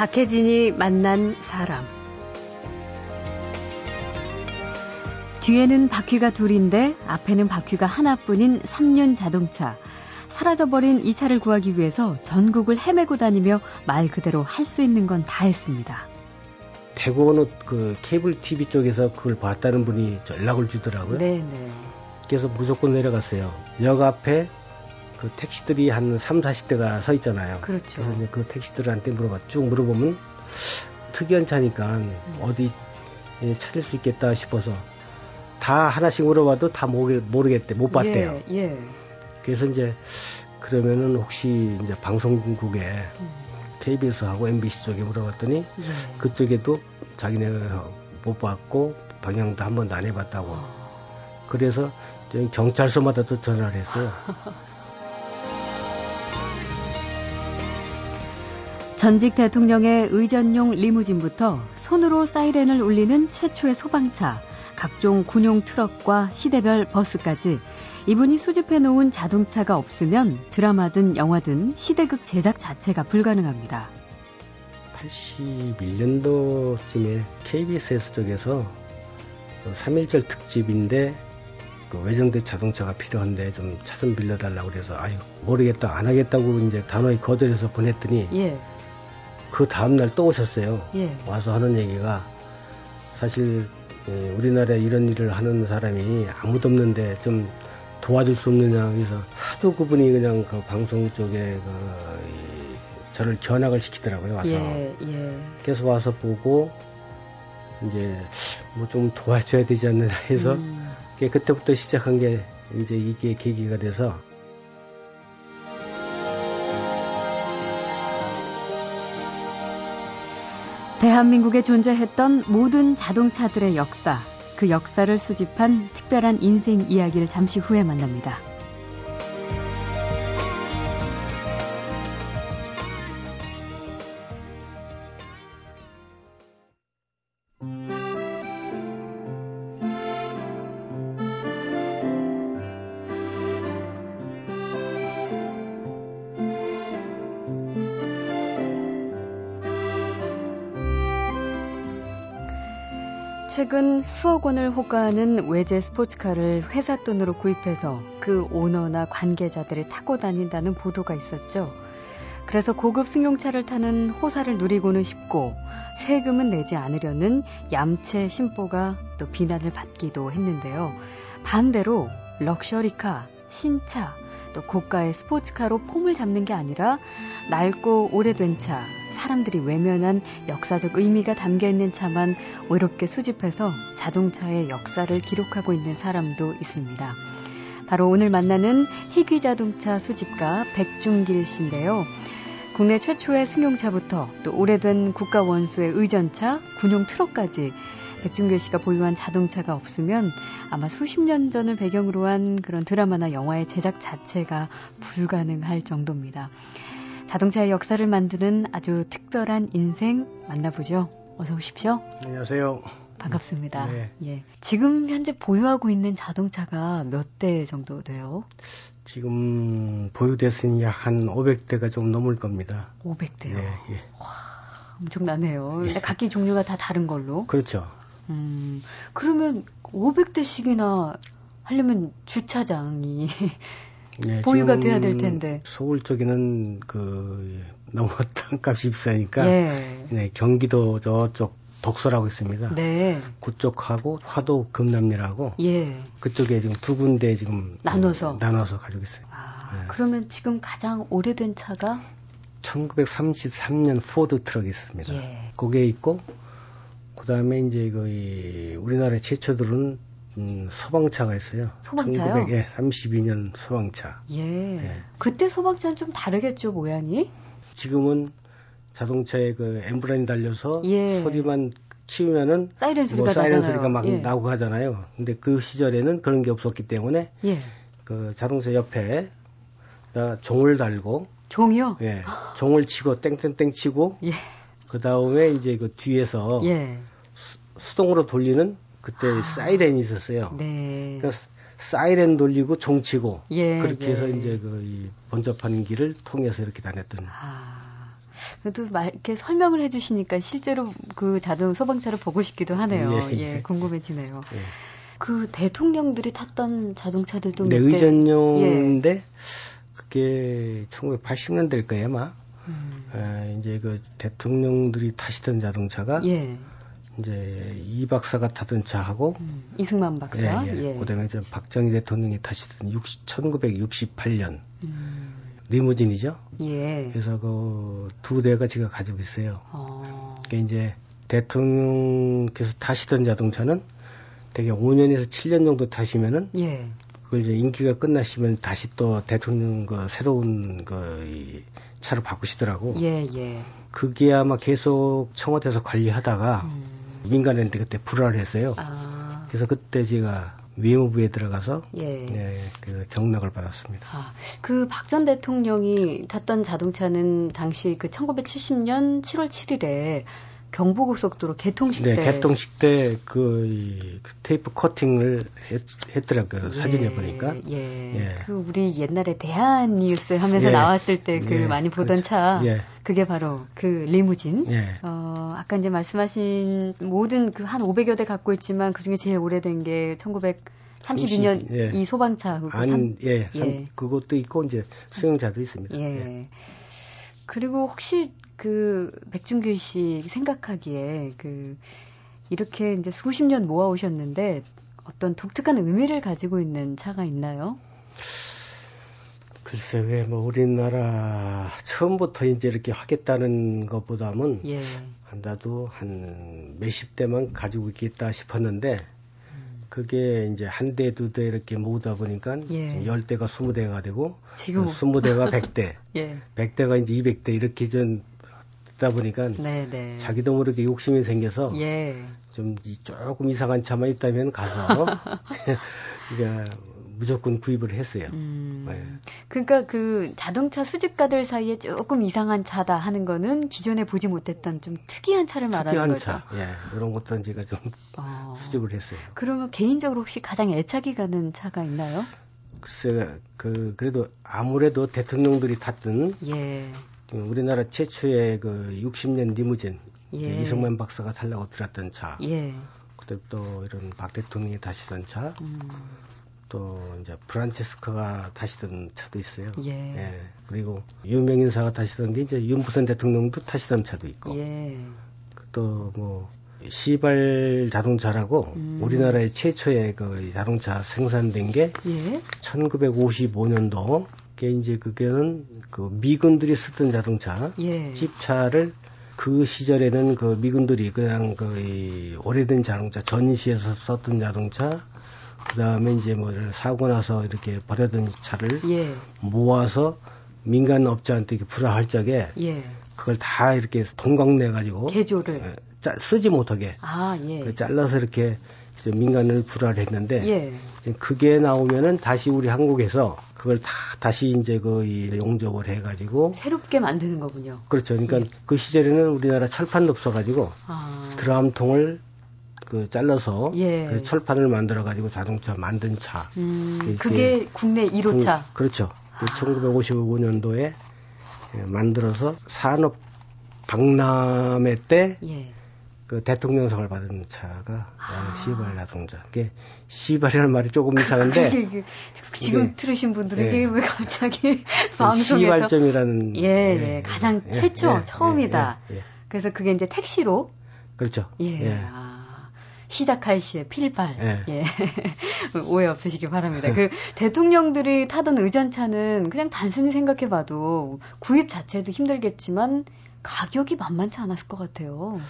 박혜진이 만난 사람. 뒤에는 바퀴가 둘인데 앞에는 바퀴가 하나뿐인 3륜 자동차. 사라져버린 이 차를 구하기 위해서 전국을 헤매고 다니며 말 그대로 할 수 있는 건 다 했습니다. 대구 어느 그 케이블 TV 쪽에서 그걸 봤다는 분이 연락을 주더라고요. 네네. 네. 그래서 무조건 내려갔어요. 역 앞에 그 택시들이 한 3, 40대가 서 있잖아요. 그렇죠. 그래서 그 택시들한테 물어봐 쭉 물어보면 특이한 차니까 음. 어디 찾을 수 있겠다 싶어서 다 하나씩 물어봐도 다 모르겠대 못 봤대요. 예, 예. 그래서 이제 그러면은 혹시 이제 방송국에 음. KBS하고 MBC 쪽에 물어봤더니 예. 그쪽에도 자기네가 못 봤고 방향도 한 번도 안 해봤다고. 어. 그래서 경찰서마다도 전화를 했어요. 전직 대통령의 의전용 리무진부터 손으로 사이렌을 울리는 최초의 소방차, 각종 군용 트럭과 시대별 버스까지 이분이 수집해 놓은 자동차가 없으면 드라마든 영화든 시대극 제작 자체가 불가능합니다. 81년도쯤에 KBS 쪽에서 3.1절 특집인데 그 외정대 자동차가 필요한데 좀 차 좀 빌려달라고 그래서 아유 모르겠다 안 하겠다고 이제 단호히 거절해서 보냈더니 예. 그 다음날 또 오셨어요. 예. 와서 하는 얘기가 사실 예, 우리나라에 이런 일을 하는 사람이 아무도 없는데 좀 도와줄 수 없느냐 그래서 하도 그분이 그냥 그 방송 쪽에 그 저를 견학을 시키더라고요 와서 예, 예. 그래서 와서 보고 이제 뭐 좀 도와줘야 되지 않느냐 해서 음. 그때부터 시작한 게 이제 이게 계기가 돼서 대한민국에 존재했던 모든 자동차들의 역사, 그 역사를 수집한 특별한 인생 이야기를 잠시 후에 만납니다. 최근 수억 원을 호가하는 외제 스포츠카를 회사 돈으로 구입해서 그 오너나 관계자들이 타고 다닌다는 보도가 있었죠. 그래서 고급 승용차를 타는 호사를 누리고는 싶고 세금은 내지 않으려는 얌체 심보가 또 비난을 받기도 했는데요. 반대로 럭셔리카, 신차, 또 고가의 스포츠카로 폼을 잡는 게 아니라 낡고 오래된 차, 사람들이 외면한 역사적 의미가 담겨 있는 차만 외롭게 수집해서 자동차의 역사를 기록하고 있는 사람도 있습니다. 바로 오늘 만나는 희귀 자동차 수집가 백중길 씨인데요. 국내 최초의 승용차부터 또 오래된 국가 원수의 의전차, 군용 트럭까지 백준길 씨가 보유한 자동차가 없으면 아마 수십 년 전을 배경으로 한 그런 드라마나 영화의 제작 자체가 불가능할 정도입니다. 자동차의 역사를 만드는 아주 특별한 인생 만나보죠. 어서 오십시오. 안녕하세요. 반갑습니다. 네. 예. 지금 현재 보유하고 있는 자동차가 몇 대 정도 돼요? 지금 보유됐으니 한 500대가 좀 넘을 겁니다. 500대요? 예, 예. 와, 엄청나네요. 예. 각기 종류가 다 다른 걸로? 그렇죠. 음, 그러면 500대씩이나 하려면 주차장이 네, 보유가 돼야 될 텐데. 서울 쪽에는 그 너무 땅값이 비싸니까 예. 네, 경기도 저쪽 덕소라고 있습니다. 네. 그쪽하고 화도 금남리라고 예. 그쪽에 지금 두 군데 지금 나눠서 나눠서 가지고 있어요. 아, 네. 그러면 지금 가장 오래된 차가 1933년 포드 트럭이 있습니다. 예. 그게 있고 그 다음에 이제 그 우리나라 최초들은 음, 소방차가 있어요. 소방차요? 1932년 소방차. 예. 예. 그때 소방차는 좀 다르겠죠, 모양이? 지금은 자동차에 그 엠브라인 달려서 예. 소리만 키우면은 사이렌 소리가 뭐 사이렌 나잖아요. 소리가 막 예. 나고 하잖아요. 근데 그 시절에는 그런 게 없었기 때문에 예. 그 자동차 옆에 종을 달고 종이요? 예. 종을 치고 땡땡땡 치고 예. 그 다음에 이제 그 뒤에서 예. 수, 동으로 돌리는 그때 아. 사이렌이 있었어요. 네. 그러니까 사이렌 돌리고 종치고 예, 그렇게 해서 예. 이제 그 번잡한 길을 통해서 이렇게 다녔던. 아. 그래도 말, 이렇게 설명을 해주시니까 실제로 그 자동 소방차를 보고 싶기도 하네요. 예, 예 궁금해지네요. 예. 그 대통령들이 탔던 자동차들도 네, 의전용인데 예. 그게 1980년대일 거예요, 아마. 음. 아, 이제 그 대통령들이 타시던 자동차가 예. 이제 이 박사가 타던 차하고 음, 이승만 박사, 예, 예. 예. 그다음에 이제 박정희 대통령이 타시던 60, 1968년 음. 리무진이죠. 예. 그래서 그 두 대가 제가 가지고 있어요. 어. 그게 이제 대통령께서 타시던 자동차는 대개 5년에서 7년 정도 타시면은 예. 그걸 이제 임기가 끝나시면 다시 또 대통령 그 새로운 그 차로 바꾸시더라고. 예, 예. 그게 아마 계속 청와대에서 관리하다가 음. 민간인데 그때 불화를 했어요. 아. 그래서 그때 제가 외무부에 들어가서 예. 예, 그 경락을 받았습니다. 아, 그 박 전 대통령이 탔던 자동차는 당시 그 1970년 7월 7일에 경부고속도로 개통식 네, 때. 개통식 때 그, 그 테이프 커팅을 했, 더라고요 예, 사진에 보니까. 예. 예. 그 우리 옛날에 대한 뉴스 하면서 예. 나왔을 때그 예. 많이 보던 그렇죠. 차. 예. 그게 바로 그 리무진. 예. 어, 아까 이제 말씀하신 모든 그 한 500여 대 갖고 있지만 그 중에 제일 오래된 게 1932년 30, 예. 이 소방차. 아니, 3, 예, 3, 그것도 있고 이제 수영자도 있습니다. 예. 그리고 혹시 그 백준규 씨 생각하기에 그 이렇게 이제 수십 년 모아 오셨는데 어떤 독특한 의미를 가지고 있는 차가 있나요? 글쎄 왜 뭐 우리나라 처음부터 이제 이렇게 하겠다는 것보다는 예. 나도 한 몇십 대만 가지고 있겠다 싶었는데 그게 이제 한 대, 두 대 이렇게 모으다 보니까 예. 10대가 20대가 되고 지금 20대가 100대, 예. 100대가 이제 200대 이렇게 좀 듣다 보니까 네네. 네. 자기도 모르게 욕심이 생겨서 예. 좀 조금 이상한 차만 있다면 가서 그러니까 무조건 구입을 했어요. 음, 네. 그러니까 그 자동차 수집가들 사이에 조금 이상한 차다 하는 거는 기존에 보지 못했던 좀 특이한 차를 말하는 거죠. 차, 예, 이런 것도 제가 좀 어, 수집을 했어요. 그러면 개인적으로 혹시 가장 애착이 가는 차가 있나요? 글쎄, 그 그래도 아무래도 대통령들이 탔던 예. 그 우리나라 최초의 그 60년 리무진 예. 이승만 박사가 탈라고 들었던 차. 예. 그다음 또 이런 박 대통령이 타시던 차. 음. 또 이제 프란체스카가 타시던 차도 있어요. 예. 예. 그리고 유명 인사가 타시던 게 이제 윤부선 대통령도 타시던 차도 있고. 예. 또뭐 시발 자동차라고 음. 우리나라의 최초의 그 자동차 생산된 게 예. 1955년도 게 이제 그게는 그 미군들이 쓰던 자동차 예. 집차를 그 시절에는 그 미군들이 그냥 그 오래된 자동차 전시에서 썼던 자동차 그다음에 이제 뭐 사고 나서 이렇게 버려둔 차를 예. 모아서 민간 업자한테 이렇게 불화할 적에 예. 그걸 다 이렇게 동광내 가지고 개조를 짜, 쓰지 못하게 아, 예. 그 잘라서 이렇게 민간을 불화를 했는데 예. 그게 나오면은 다시 우리 한국에서 그걸 다 다시 이제 그 용접을 해가지고 새롭게 만드는 거군요. 그렇죠. 그러니까 예. 그 시절에는 우리나라 철판도 없어가지고 아. 드럼통을 그 잘라서 예. 그 철판을 만들어 가지고 자동차 만든 차. 음, 그게 국내 1호차. 그, 렇죠 그 1955년도에 예, 만들어서 산업 박람회 때 예. 그 대통령상을 받은 차가 아. 시발 자동차. 이게 시발이라는 말이 조금 이상한데 이게, 지금 들으신 분들에게 예. 왜 갑자기 방송에서 시발점이라는 예, 예, 예 가장 예, 최초 예, 처음이다. 예, 그래서 그게 이제 택시로 그렇죠. 예. 아, 시작할 시에 필발. 예. 오해 없으시기 바랍니다. 그 대통령들이 타던 의전차는 그냥 단순히 생각해봐도 구입 자체도 힘들겠지만 가격이 만만치 않았을 것 같아요.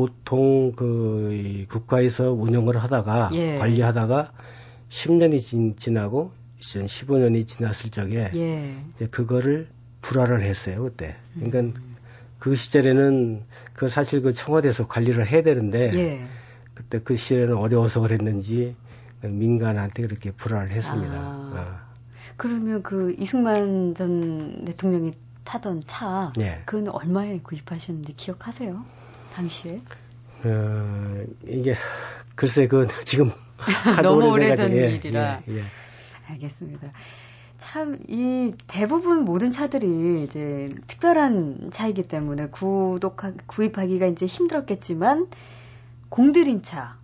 보통 그 국가에서 운영을 하다가 예. 관리하다가 10년이 지, 나고 15년이 지났을 적에 예. 이제 그거를 불화를 했어요 그때. 그러니까 음. 그 시절에는 그 사실 그 청와대에서 관리를 해야 되는데 예. 그때 그 시절에는 어려워서 그랬는지 민간한테 그렇게 불화를 했습니다. 아. 어. 그러면 그 이승만 전 대통령이 타던 차, 예. 그건 얼마에 구입하셨는지 기억하세요? 당시에? 어, 이게 글쎄 그 지금 너무 오래전 예, 일이라. 예, 예. 알겠습니다. 자, 참, 이 대부분 모든 차들이 이제 특별한 차이기 때문에 구독, 구입하기가 이제 힘들었겠지만, 공들인 차,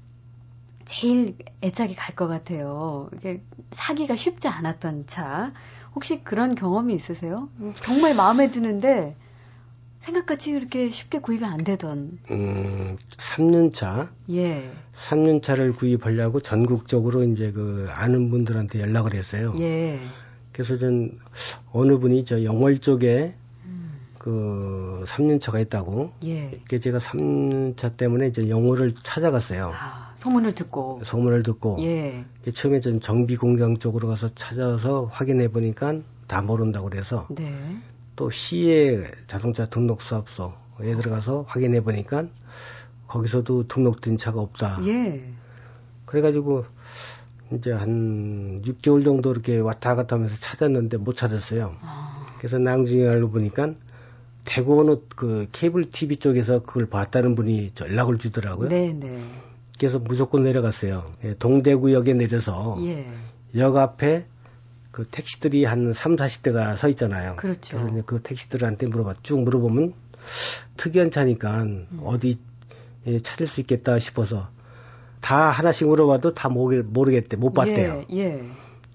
제일 애착이 갈 것 같아요. 이게 사기가 쉽지 않았던 차. 혹시 그런 경험이 있으세요? 정말 마음에 드는데, 생각같이 그렇게 쉽게 구입이 안 되던. 음, 3년차. 예. 3년차를 구입하려고 전국적으로 이제 그 아는 분들한테 연락을 했어요. 예. 그래서 전 어느 분이 저 영월 쪽에 음. 그 3년차가 있다고. 예. 그 제가 3년차 때문에 이제 영월을 찾아갔어요. 아, 소문을 듣고. 소문을 듣고. 예. 처음에 전 정비 공장 쪽으로 가서 찾아서 확인해 보니까 다 모른다고 그래서. 네. 또 시의 자동차 등록 사업소에 들어가서 확인해 보니까 거기서도 등록된 차가 없다. 예. 그래가지고 이제 한 6개월 정도 이렇게 왔다 갔다 하면서 찾았는데 못 찾았어요. 아. 그래서 나중에 알고 보니까 대구 어느 그 케이블 TV 쪽에서 그걸 봤다는 분이 연락을 주더라고요. 네네. 네. 그래서 무조건 내려갔어요. 예, 동대구역에 내려서 예. 역 앞에 그 택시들이 한 3, 40대가 서 있잖아요. 그렇죠. 그래서 그 택시들한테 물어봐 쭉 물어보면 특이한 차니까 음. 어디 예, 찾을 수 있겠다 싶어서 다 하나씩 물어봐도 다 모르겠대, 못 봤대요. 예, 예.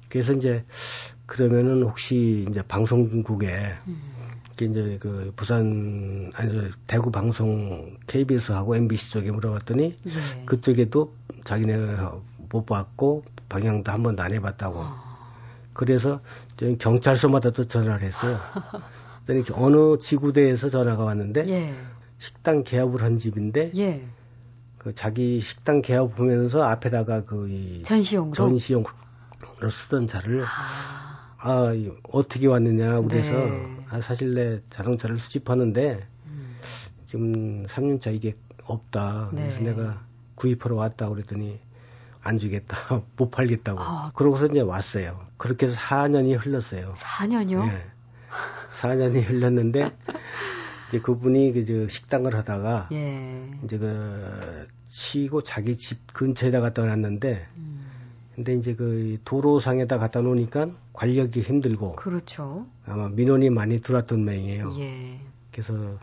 그래서 이제 그러면은 혹시 이제 방송국에 음. 이제 그 부산 아니 대구 방송 KBS하고 MBC 쪽에 물어봤더니 예. 그쪽에도 자기네 못 봤고 방향도 한 번도 안 해봤다고. 어. 그래서 저희 경찰서마다 또 전화를 했어요. 그랬더니 어느 지구대에서 전화가 왔는데 예. 식당 개업을 한 집인데 예. 그 자기 식당 개업 하면서 앞에다가 그 전시용 전시용으로 쓰던 차를 아, 아 어떻게 왔느냐 그래서 네. 아, 사실 내 자동차를 수집하는데 음. 지금 3년차 이게 없다. 네. 그래서 내가 구입하러 왔다 그랬더니 안 주겠다, 못 팔겠다고. 아, 그러고서 이제 왔어요. 그렇게 해서 4년이 흘렀어요. 4년이요? 네. 4년이 흘렀는데, 이제 그분이 그 식당을 하다가, 예. 이제 그, 치고 자기 집 근처에다 갖다 놨는데, 음. 근데 이제 그 도로상에다 갖다 놓으니까 관리하기 힘들고. 그렇죠. 아마 민원이 많이 들어왔던 모양이에요. 예. 그래서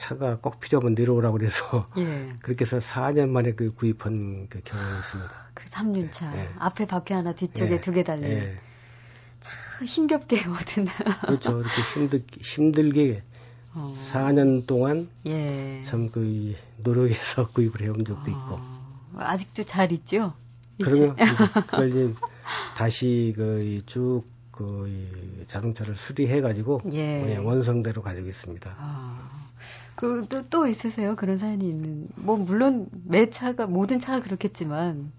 차가 꼭 필요하면 내려오라고 그래서 예. 그렇게 해서 4년 만에 그 구입한 그 경험이 있습니다. 그 3륜 차 예. 앞에 바퀴 하나 뒤쪽에 예. 두개 달린 예. 참 힘겹게 모든 그렇죠 이렇게 힘들 힘들게 어. 4년 동안 예. 참그 노력해서 구입을 해온 적도 어. 있고 아직도 잘 있죠. 그러면 그걸 이제 다시 그쭉 그 자동차를 수리해 가지고 예. 원성대로 가지고 있습니다. 아. 그 또 또 있으세요? 그런 사연이 있는. 뭐 물론 매 차가 모든 차가 그렇겠지만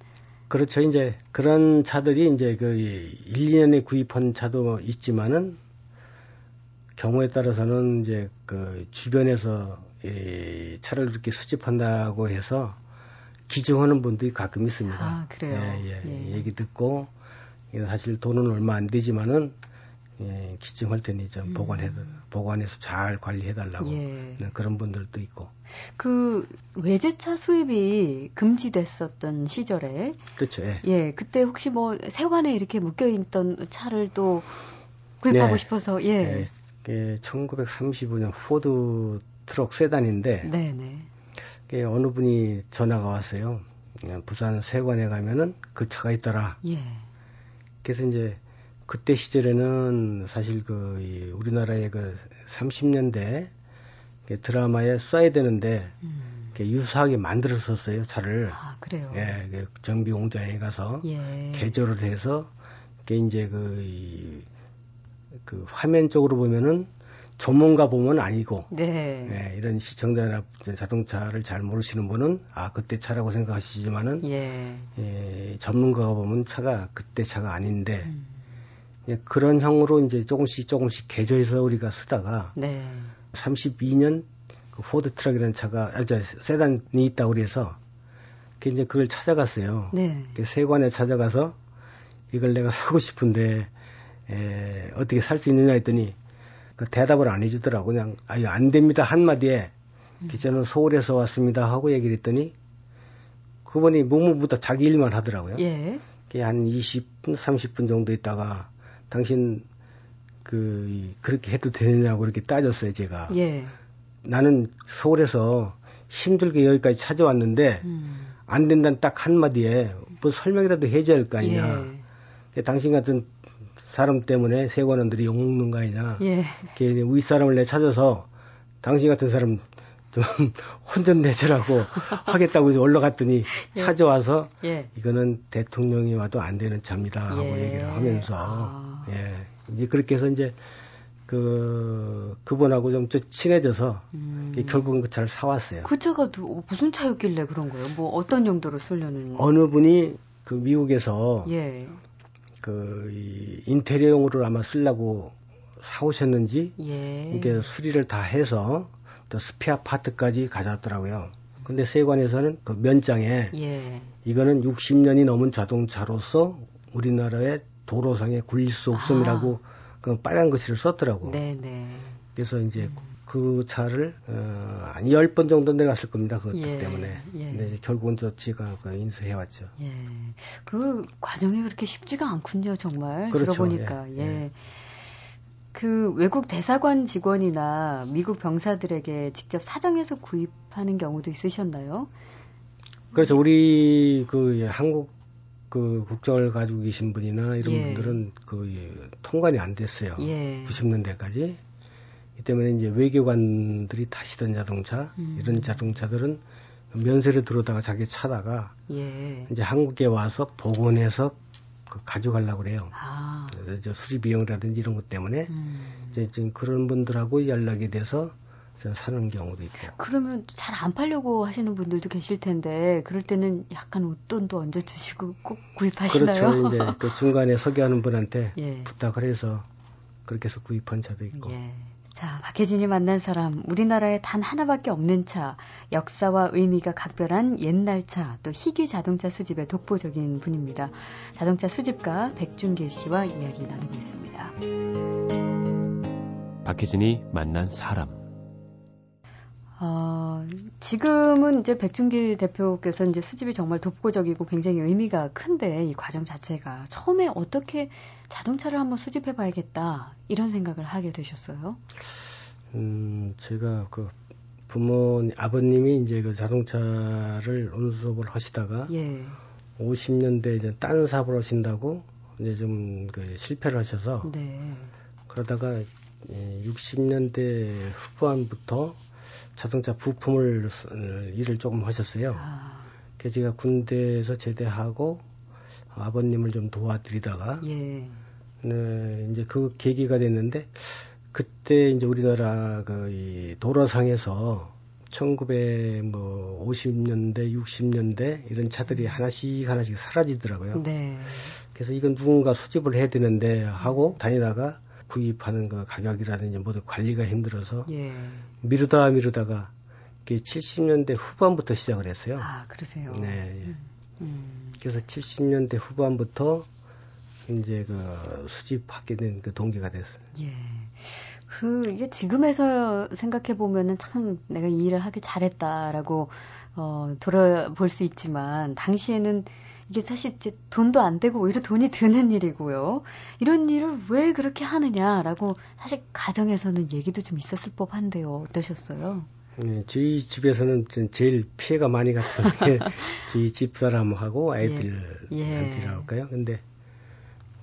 그렇죠. 이제 그런 차들이 이제 그 1, 2년에 구입한 차도 있지만은 경우에 따라서는 이제 그 주변에서 이 차를 이렇게 수집한다고 해서 기증하는 분들이 가끔 있습니다. 아, 그래요. 예, 예. 예. 얘기 듣고 사실 돈은 얼마 안 되지만은 예, 기증할 테니 좀 음. 보관해 보관해서 잘 관리해 달라고 예. 네, 그런 분들도 있고. 그 외제차 수입이 금지됐었던 시절에 그렇죠. 예. 예 그때 혹시 뭐 세관에 이렇게 묶여 있던 차를 또 구입하고 네. 싶어서 예. 예, 1935년 포드 트럭 세단인데 네 네. 예, 어느 분이 전화가 왔어요. 부산 세관에 가면은 그 차가 있더라. 예. 그래서 이제 그때 시절에는 사실 그 우리나라의 그 30년대 드라마에 써야 되는데 음. 유사하게 만들었었어요 차를. 아 그래요. 예, 그 정비 공장에 가서 예. 개조를 해서 그게 이제 그, 그 화면 쪽으로 보면은 전문가 보면 아니고 네. 예, 이런 시청자나 자동차를 잘 모르시는 분은 아 그때 차라고 생각하시지만은 예. 예, 전문가가 보면 차가 그때 차가 아닌데. 음. 예, 그런 형으로 이제 조금씩 조금씩 개조해서 우리가 쓰다가 네. 32년 그 포드 트럭이라는 차가 아, 저 세단이 있다고 그래서 그 이제 그걸 찾아갔어요. 네. 그 세관에 찾아가서 이걸 내가 사고 싶은데 에, 어떻게 살 수 있느냐 했더니 그 대답을 안 해주더라고 그냥 아유 안 됩니다 한마디에 음. 저는 서울에서 왔습니다 하고 얘기를 했더니 그분이 무무부터 자기 일만 하더라고요. 예. 한 20분 30분 정도 있다가 당신 그 그렇게 해도 되느냐고 이렇게 따졌어요 제가. 예. 나는 서울에서 힘들게 여기까지 찾아왔는데 음. 안 된다는 딱 한마디에 뭐 설명이라도 해줘야 할 거 아니냐. 예. 당신 같은 사람 때문에 세관원들이 욕먹는 거 아니냐. 예. 윗사람을 내 찾아서 당신 같은 사람 좀 혼전 내주라고 하겠다고 올라갔더니 예. 찾아와서 예. 이거는 대통령이 와도 안 되는 차입니다 하고 예. 얘기를 하면서 아. 예 이제 그렇게 해서 이제 그 그분하고 좀 친해져서 음. 결국은 그 차를 사왔어요. 그 차가 무슨 차였길래 그런 거예요? 뭐 어떤 용도로 쓰려는? 어느 분이 그 미국에서 예. 그 인테리어용으로 아마 쓰려고 사오셨는지 예. 이게 수리를 다 해서 또 스피아 파트까지 가져왔더라고요. 근데 세관에서는 그 면장에 예. 이거는 60년이 넘은 자동차로서 우리나라의 도로상에 굴릴 수 없음이라고 아. 그 빨간 글씨를 썼더라고. 네네. 네. 그래서 이제 음. 그 차를 어, 한 10번 정도 내갔을 겁니다. 그것 예, 때문에. 예. 근데 결국은 저 지가 그 인수해 왔죠. 예. 그 과정이 그렇게 쉽지가 않군요, 정말. 그렇죠. 들어보니까. 예. 예. 예. 그 외국 대사관 직원이나 미국 병사들에게 직접 사정해서 구입하는 경우도 있으셨나요? 그렇죠. 우리 그 한국 그 국적을 가지고 계신 분이나 이런 예. 분들은 그 통관이 안 됐어요. 예. 90년대까지. 이 때문에 이제 외교관들이 타시던 자동차 음. 이런 자동차들은 면세를 들어다가 자기 차다가 예. 이제 한국에 와서 복원해서 그 가져가려고 그래요. 아. 저 수리 비용이라든지 이런 것 때문에 음. 이제 지금 그런 분들하고 연락이 돼서 사는 경우도 있고. 그러면 잘 안 팔려고 하시는 분들도 계실 텐데 그럴 때는 약간 웃돈도 얹어 주시고 꼭 구입하시나요? 그렇죠. 이제 그 중간에 소개하는 분한테 예. 부탁을 해서 그렇게 해서 구입한 차도 있고. 예. 자, 박혜진이 만난 사람, 우리나라에 단 하나밖에 없는 차, 역사와 의미가 각별한 옛날 차, 또 희귀 자동차 수집의 독보적인 분입니다. 자동차 수집가 백준길 씨와 이야기 나누고 있습니다. 박혜진이 만난 사람. 어, 지금은 이제 백준길 대표께서 이제 수집이 정말 독보적이고 굉장히 의미가 큰데 이 과정 자체가 처음에 어떻게 자동차를 한번 수집해 봐야겠다 이런 생각을 하게 되셨어요? 음, 제가 그 부모 아버님이 이제 그 자동차를 운수업을 하시다가 예. 50년대 이제 딴 사업을 하신다고 이제 좀 그 실패를 하셔서 네. 그러다가 60년대 후반부터 자동차 부품을 일을 조금 하셨어요. 아. 그래서 제가 군대에서 제대하고 아버님을 좀 도와드리다가 예. 네, 이제 그 계기가 됐는데 그때 이제 우리나라 그이 도로상에서 1950년대, 뭐 60년대 이런 차들이 하나씩 하나씩 사라지더라고요. 네. 그래서 이건 누군가 수집을 해야 되는데 하고 다니다가 구입하는 그 가격이라든지 모두 관리가 힘들어서 예. 미루다 미루다가 70년대 후반부터 시작을 했어요. 아, 그러세요? 네. 예. 음, 음. 그래서 70년대 후반부터 이제 그 수집하게 된 그 동기가 됐어요. 예. 그 이게 지금에서 생각해 보면은 참 내가 이 일을 하길 잘했다라고 어 돌아볼 수 있지만 당시에는 이게 사실 이제 돈도 안 되고 오히려 돈이 드는 일이고요. 이런 일을 왜 그렇게 하느냐라고 사실 가정에서는 얘기도 좀 있었을 법한데요. 어떠셨어요? 네, 저희 집에서는 제일 피해가 많이 갔던 게 저희 집사람하고 아이들한테라고 예. 할까요? 근데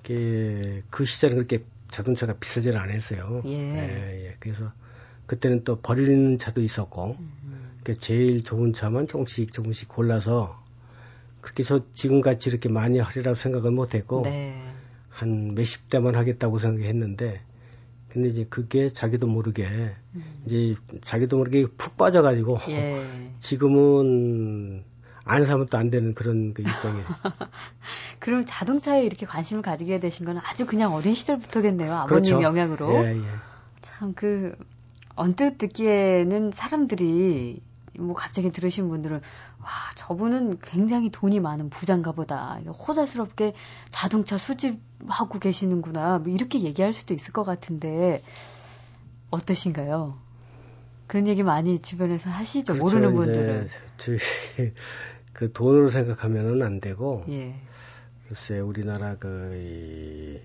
그 시절은 그렇게 자동차가 비싸지를 않았어요. 예. 예, 예. 그래서 그때는 또 버리는 차도 있었고, 음. 그러니까 제일 좋은 차만 조금씩 조금씩 골라서 그렇게 저 지금같이 이렇게 많이 하리라고 생각은 못했고 네. 한 몇십 대만 하겠다고 생각했는데 근데 이제 그게 자기도 모르게 음. 이제 자기도 모르게 푹 빠져가지고 예. 지금은 안 사면 또 안 되는 그런 그 입장이에요. 그럼 자동차에 이렇게 관심을 가지게 되신 건 아주 그냥 어린 시절부터겠네요. 아버님 그렇죠. 영향으로. 예, 예. 참그 언뜻 듣기에는 사람들이 뭐 갑자기 들으신 분들은 와 저분은 굉장히 돈이 많은 부장가 보다 호사스럽게 자동차 수집하고 계시는구나 뭐 이렇게 얘기할 수도 있을 것 같은데 어떠신가요? 그런 얘기 많이 주변에서 하시죠 그렇죠. 모르는 분들은 저희 그 돈으로 생각하면은 안 되고 예. 글쎄 우리나라 그 이,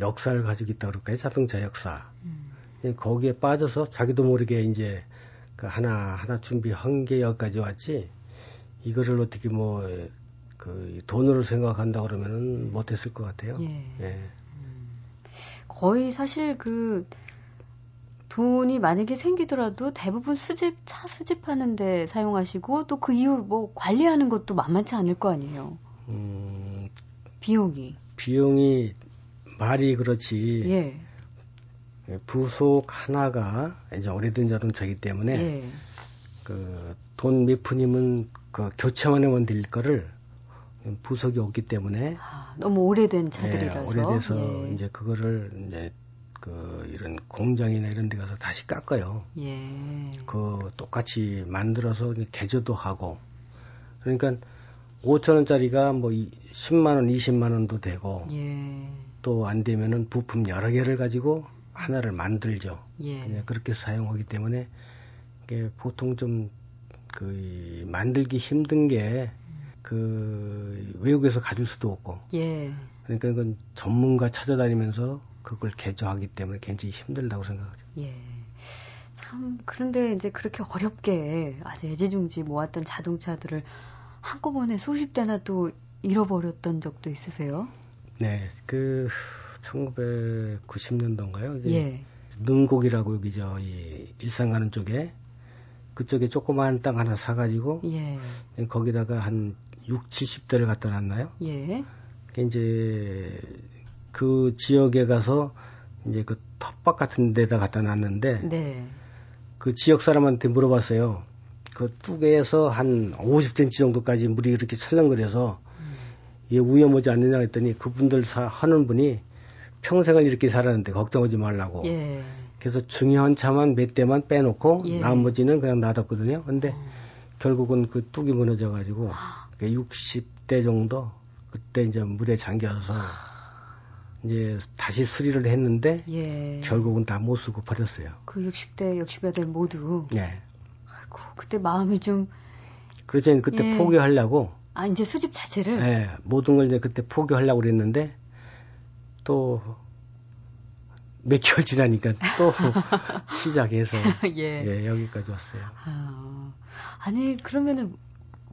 역사를 가지고 있다 그럴까요? 자동차 역사. 음. 거기에 빠져서 자기도 모르게 이제 그 하나 하나 준비한 게 여기까지 왔지. 이거를 어떻게 뭐 그 돈으로 생각한다 그러면은 못했을 것 같아요. 예. 예. 음. 거의 사실 그 돈이 만약에 생기더라도 대부분 수집 차 수집하는데 사용하시고 또 그 이후 뭐 관리하는 것도 만만치 않을 거 아니에요. 음, 비용이 비용이 말이 그렇지. 예. 부속 하나가 이제 오래된 자동차이기 때문에 예. 그돈 몇 푼이면 그 교체만 하면 될 거를 부속이 없기 때문에 아, 너무 오래된 차들이라서 예, 오래돼서 예. 이제 그거를 이제 그 이런 공장이나 이런 데 가서 다시 깎아요. 예. 그 똑같이 만들어서 개조도 하고 그러니까 5천 원짜리가 뭐 10만 원, 20만 원도 되고 예. 또안 되면은 부품 여러 개를 가지고 하나를 만들죠. 예. 그렇게 사용하기 때문에 이게 보통 좀 그 만들기 힘든 게 그 외국에서 가질 수도 없고. 예. 그러니까 이건 전문가 찾아다니면서 그걸 개조하기 때문에 굉장히 힘들다고 생각하죠. 예. 참 그런데 이제 그렇게 어렵게 아주 애지중지 모았던 자동차들을 한꺼번에 수십 대나 또 잃어버렸던 적도 있으세요? 네, 그 1990년도인가요? 예. 능곡이라고 여기 저이 일산 가는 쪽에 그쪽에 조그마한 땅 하나 사가지고 예. 거기다가 한 6, 70대를 갖다 놨나요? 예. 이제 그 지역에 가서 이제 그 텃밭 같은 데다 갖다 놨는데 네. 그 지역 사람한테 물어봤어요. 그 뚝에서 한 50cm 정도까지 물이 이렇게 찰렁거려서 음. 이게 위험하지 않느냐 했더니 그분들 사, 하는 분이 평생을 이렇게 살았는데 걱정하지 말라고. 예. 그래서 중요한 차만 몇 대만 빼놓고 예. 나머지는 그냥 놔뒀거든요. 근데 어. 결국은 그 뚝이 무너져 가지고 60대 정도 그때 이제 물에 잠겨서 이제 다시 수리를 했는데 예. 결국은 다 못 쓰고 버렸어요. 그 60대, 60여 대 모두. 네. 아이고 그때 마음이 좀. 그래서 그때 예. 포기하려고. 아 이제 수집 자체를. 네, 모든 걸 이제 그때 포기하려고 그랬는데 또 몇 개월 지나니까 또 시작해서 예. 예. 여기까지 왔어요. 아, 아니 그러면은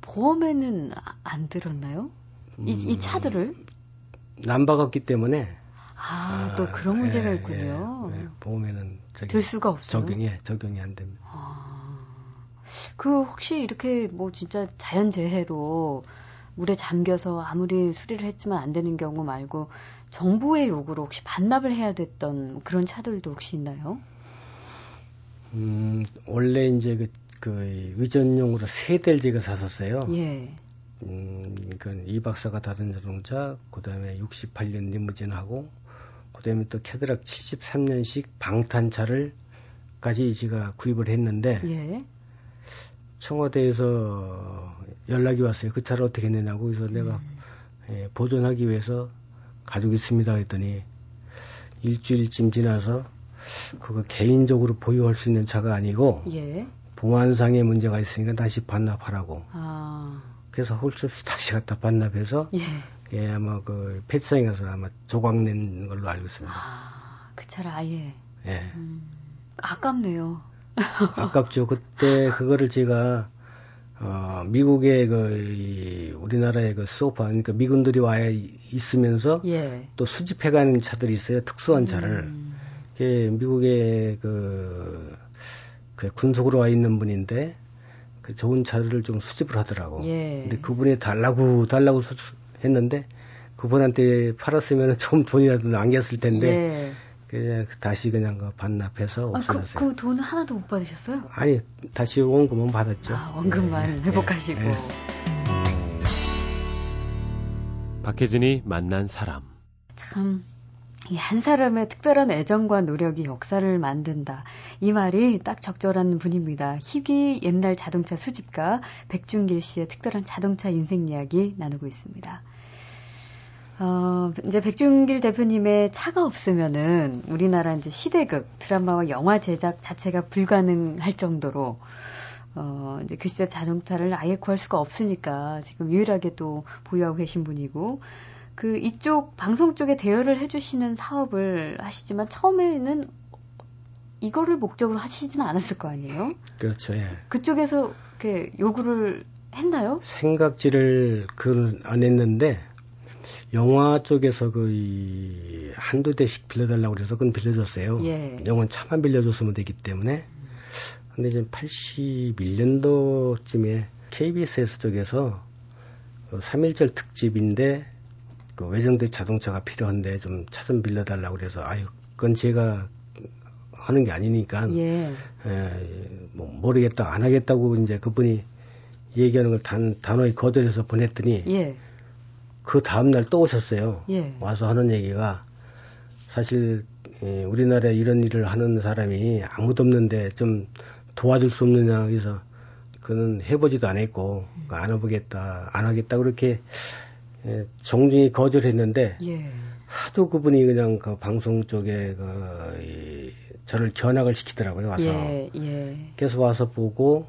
보험에는 안 들었나요? 이, 이 음, 차들을? 남박았기 때문에 아, 아, 또 그런 문제가 예, 있군요. 예, 예. 보험에는 저기 들 수가 없어요. 적용이 적용이 안 됩니다. 아, 그 혹시 이렇게 뭐 진짜 자연 재해로 물에 잠겨서 아무리 수리를 했지만 안 되는 경우 말고 정부의 요구로 혹시 반납을 해야 됐던 그런 차들도 혹시 있나요? 음, 원래 이제 그, 그 의전용으로 세 대를 제가 샀었어요. 예. 음, 그러니까 이 박사가 다른 자동차, 그 다음에 68년 리무진하고, 그 다음에 또 캐드락 73년식 방탄차를 까지 제가 구입을 했는데 예. 청와대에서 연락이 왔어요. 그 차를 어떻게 했느냐고 그래서 음. 내가 예, 보존하기 위해서 가지고 있습니다 했더니 일주일쯤 지나서 그거 개인적으로 보유할 수 있는 차가 아니고 예. 보안상의 문제가 있으니까 다시 반납하라고. 아. 그래서 홀수 없이 다시 갖다 반납해서 예. 예, 아마 그 폐차장에 가서 아마 조각 낸 걸로 알고 있습니다. 아, 그 차를 아예. 예. 음, 아깝네요. 아깝죠. 그때 그거를 제가 어, 미국의 그, 이, 우리나라의 그 소파, 그러니까 미군들이 와 있으면서 예. 또 수집해가는 차들이 있어요. 특수한 차를. 음. 미국의 그, 그 군속으로 와 있는 분인데 그 좋은 차를 좀 수집을 하더라고. 예. 근데 그분이 달라고 달라고 했는데 그분한테 팔았으면 좀 돈이라도 남겼을 텐데 예. 그냥 다시 그냥 그 반납해서 없어졌어요. 아, 그, 그럼 돈을 하나도 못 받으셨어요? 아니 다시 원금은 받았죠. 아, 원금만 예. 회복하시고. 예. 박혜진이 만난 사람. 참. 한 사람의 특별한 애정과 노력이 역사를 만든다. 이 말이 딱 적절한 분입니다. 희귀 옛날 자동차 수집가 백준길 씨의 특별한 자동차 인생 이야기 나누고 있습니다. 어, 이제 백준길 대표님의 차가 없으면은 우리나라 이제 시대극, 드라마와 영화 제작 자체가 불가능할 정도로 어, 이제 그 시대 자동차를 아예 구할 수가 없으니까 지금 유일하게 또 보유하고 계신 분이고 그 이쪽 방송 쪽에 대여를 해주시는 사업을 하시지만 처음에는 이거를 목적으로 하시지는 않았을 거 아니에요? 그렇죠. 예. 그쪽에서 이렇게 요구를 했나요? 생각지를 그 안 했는데 영화 쪽에서 그 한두 대씩 빌려달라고 그래서 그건 빌려줬어요. 예. 영화는 차만 빌려줬으면 되기 때문에. 근데 이제 81년도쯤에 KBS 쪽에서 그 3.1절 특집인데 그 외정대 자동차가 필요한데 좀 차 좀 빌려달라고 그래서 아유 그건 제가 하는 게 아니니까 예. 에, 뭐 모르겠다 안 하겠다고 이제 그분이 얘기하는 걸 단, 단호히 거절해서 보냈더니 예. 그 다음날 또 오셨어요. 예. 와서 하는 얘기가 사실 예, 우리나라에 이런 일을 하는 사람이 아무도 없는데 좀 도와줄 수 없느냐 그래서 그는 해보지도 않았고 안 해보겠다 안 하겠다 그렇게 예, 정중히 거절했는데 예. 하도 그분이 그냥 그 방송 쪽에 그 이, 저를 견학을 시키더라고요 와서 예, 예. 계속 와서 보고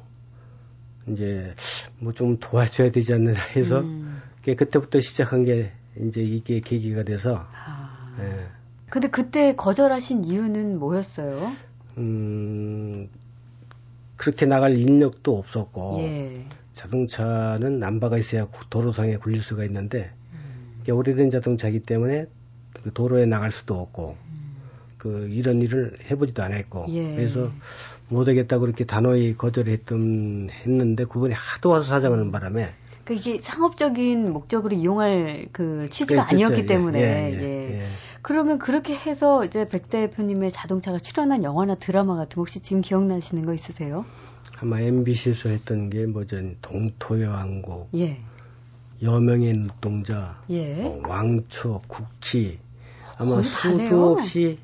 이제 뭐 좀 도와줘야 되지 않느냐 해서 음. 그때부터 시작한 게 이제 이게 계기가 돼서. 아. 예. 근데 그때 거절하신 이유는 뭐였어요? 음 그렇게 나갈 인력도 없었고 예. 자동차는 남바가 있어야 도로상에 굴릴 수가 있는데 음. 오래된 자동차이기 때문에 그 도로에 나갈 수도 없고 음. 그 이런 일을 해보지도 않았고 예. 그래서 못하겠다 그렇게 단호히 거절했던 했는데 그분이 하도 와서 사장하는 바람에 그 이게 상업적인 목적으로 이용할 그 취지가 네, 아니었기 예, 때문에 예, 예, 예, 그러면 그렇게 해서 이제 백 대표님의 자동차가 출연한 영화나 드라마 같은 거 혹시 지금 기억나시는 거 있으세요? 아마 MBC에서 했던 게 뭐전 동토의 왕국, 예. 여명의 눈동자, 예. 뭐 왕초, 국희 아마 수도 없이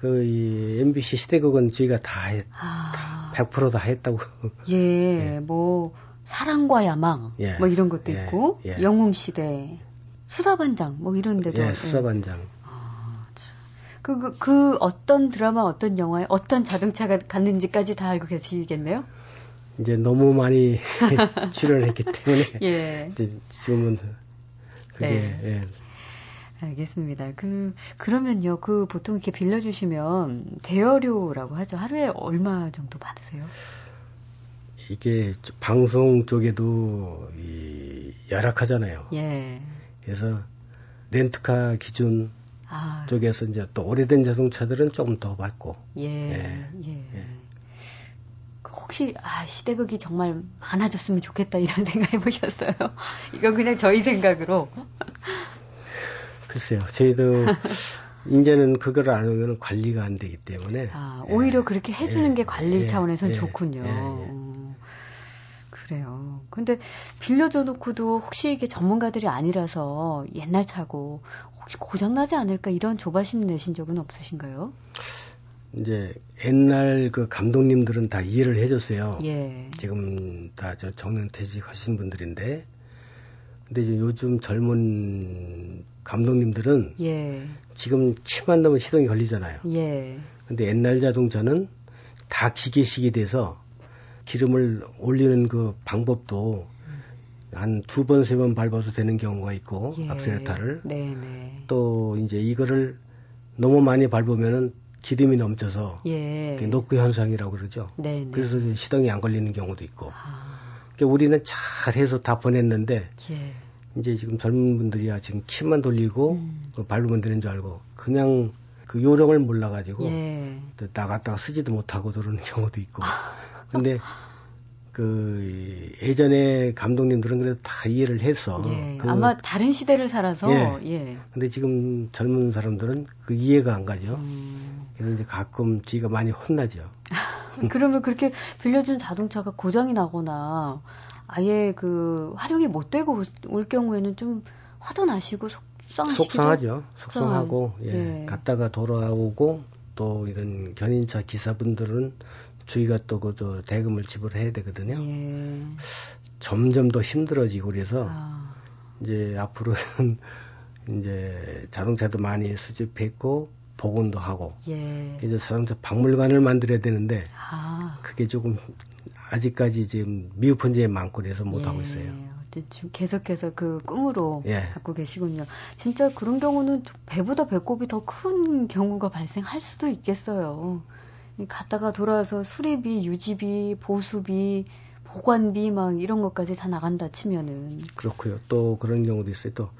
그 이 MBC 시대극은 저희가 다, 했, 아. 100%다 했다고. 예, 예, 뭐 사랑과 야망 예. 뭐 이런 것도 예. 있고 예. 영웅 시대 수사반장 뭐 이런 데도 예, 수사반장. 아, 그, 그, 그 어떤 드라마 어떤 영화에 어떤 자동차가 갔는지까지 다 알고 계시겠네요. 이제 너무 많이 출연했기 때문에 예. 이제 지금은 그게 네. 예. 알겠습니다. 그 그러면요, 그 보통 이렇게 빌려 주시면 대여료라고 하죠. 하루에 얼마 정도 받으세요? 이게 방송 쪽에도 이 열악하잖아요. 예. 그래서 렌트카 기준 아. 쪽에서 이제 또 오래된 자동차들은 조금 더 받고. 예. 예. 예. 예. 혹시 아 시대극이 정말 많아졌으면 좋겠다 이런 생각 해보셨어요? 이건 그냥 저희 생각으로. 글쎄요, 저희도 이제는 그걸 안 하면 관리가 안 되기 때문에. 아, 오히려 예. 그렇게 해주는 예. 게 관리 예. 차원에선 예. 좋군요. 근데 빌려줘 놓고도 혹시 이게 전문가들이 아니라서 옛날 차고 혹시 고장 나지 않을까 이런 조바심 내신 적은 없으신가요? 이제 옛날 그 감독님들은 다 이해를 해줬어요. 예. 지금 다 저 정년퇴직 하신 분들인데 근데 이제 요즘 젊은 감독님들은 예. 지금 치만 넣으면 시동이 걸리잖아요. 예. 근데 옛날 자동차는 다 기계식이 돼서 기름을 올리는 그 방법도 한 두 번, 세 번 밟아서 되는 경우가 있고, 예. 악셀레타를. 네네. 네. 또 이제 이거를 너무 많이 밟으면은 기름이 넘쳐서 예. 노크 현상이라고 그러죠. 네네. 네. 그래서 시동이 안 걸리는 경우도 있고. 아. 그러니까 우리는 잘해서 다 보냈는데 예. 이제 지금 젊은 분들이야 지금 키만 돌리고 음. 그 밟으면 되는 줄 알고 그냥 그 요령을 몰라가지고 예. 나갔다가 쓰지도 못하고 들어오는 경우도 있고. 근데 그 예전에 감독님들은 그래도 다 이해를 해서 예. 그 아마 다른 시대를 살아서 예. 예. 근데 지금 젊은 사람들은 그 이해가 안 가죠. 음. 그래서 이제 가끔 지가 많이 혼나죠. 그러면 그렇게 빌려준 자동차가 고장이 나거나 아예 그 활용이 못 되고 올 경우에는 좀 화도 나시고 속상하시죠. 속상하죠. 속상하고 예. 예. 갔다가 돌아오고 또 이런 견인차 기사분들은 저희가 또 그 저 대금을 지불해야 되거든요. 예. 점점 더 힘들어지고 그래서 아. 이제 앞으로는 이제 자동차도 많이 수집했고 복원도 하고 예. 이제 자동차 박물관을 만들어야 되는데 아. 그게 조금 아직까지 지금 미흡한 점이 많고 그래서 못 하고 예. 있어요. 지금 계속해서 그 꿈으로 예. 갖고 계시군요. 진짜 그런 경우는 배보다 배꼽이 더 큰 경우가 발생할 수도 있겠어요. 갔다가 돌아와서 수리비, 유지비, 보수비, 보관비 막 이런 것까지 다 나간다 치면은 그렇고요. 또 그런 경우도 있어요. 또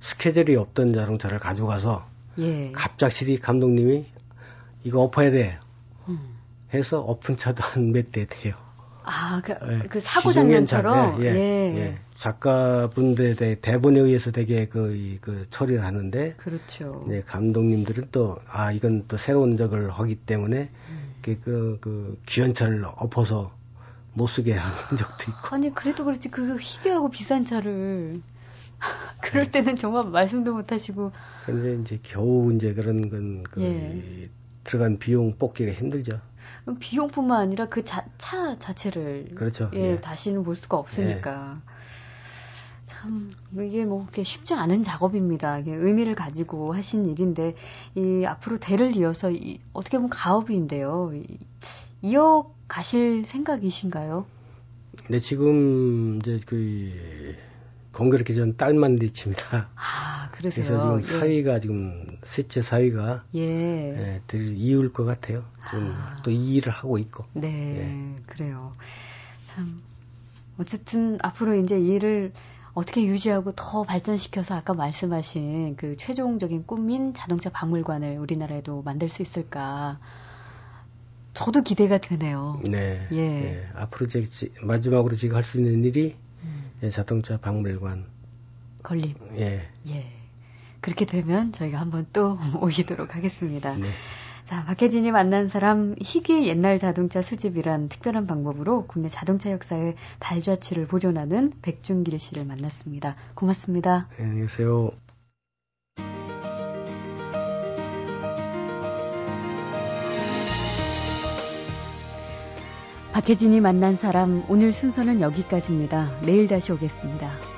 스케줄이 없던 자동차를 가져가서 예. 갑작스레 감독님이 이거 엎어야 돼. 음. 해서 엎은 차도 한 몇 대 돼요. 아, 그, 예. 그 사고 장면처럼? 예, 예, 예. 작가분들의 대본에 의해서 되게 그, 그 처리를 하는데. 그렇죠. 네, 감독님들은 또, 아, 이건 또 새로운 적을 하기 때문에, 음. 그, 그, 그, 귀한 차를 엎어서 못 쓰게 하는 적도 있고. 아니, 그래도 그렇지. 그 희귀하고 비싼 차를. 그럴 때는 정말 말씀도 못 하시고. 근데 이제 겨우 이제 그런 건, 그, 예. 들어간 비용 뽑기가 힘들죠. 비용뿐만 아니라 그차 자체를. 그렇죠. 예, 예. 다시는 볼 수가 없으니까. 예. 참, 이게 뭐, 그렇게 쉽지 않은 작업입니다. 이게 의미를 가지고 하신 일인데, 이, 앞으로 대를 이어서, 이, 어떻게 보면 가업인데요. 이, 이어 가실 생각이신가요? 네, 지금, 이제 그, 공교롭게 전 딸만 리칩니다. 아, 그러세요? 그래서 지금 예. 사위가 지금 셋째 사위가 예, 예들 이을 것 같아요. 지금 아. 또이 일을 하고 있고. 네, 예. 그래요. 참 어쨌든 앞으로 이제 이 일을 어떻게 유지하고 더 발전시켜서 아까 말씀하신 그 최종적인 꿈인 자동차 박물관을 우리나라에도 만들 수 있을까? 저도 기대가 되네요. 네. 예. 예. 앞으로 제 마지막으로 지금 할수 있는 일이 예, 자동차 박물관 건립. 예. 예. 그렇게 되면 저희가 한번 또 오시도록 하겠습니다. 네. 자, 박혜진이 만난 사람 희귀 옛날 자동차 수집이란 특별한 방법으로 국내 자동차 역사의 달좌치를 보존하는 백준길 씨를 만났습니다. 고맙습니다. 네, 안녕히 계세요. 박혜진이 만난 사람 오늘 순서는 여기까지입니다. 내일 다시 오겠습니다.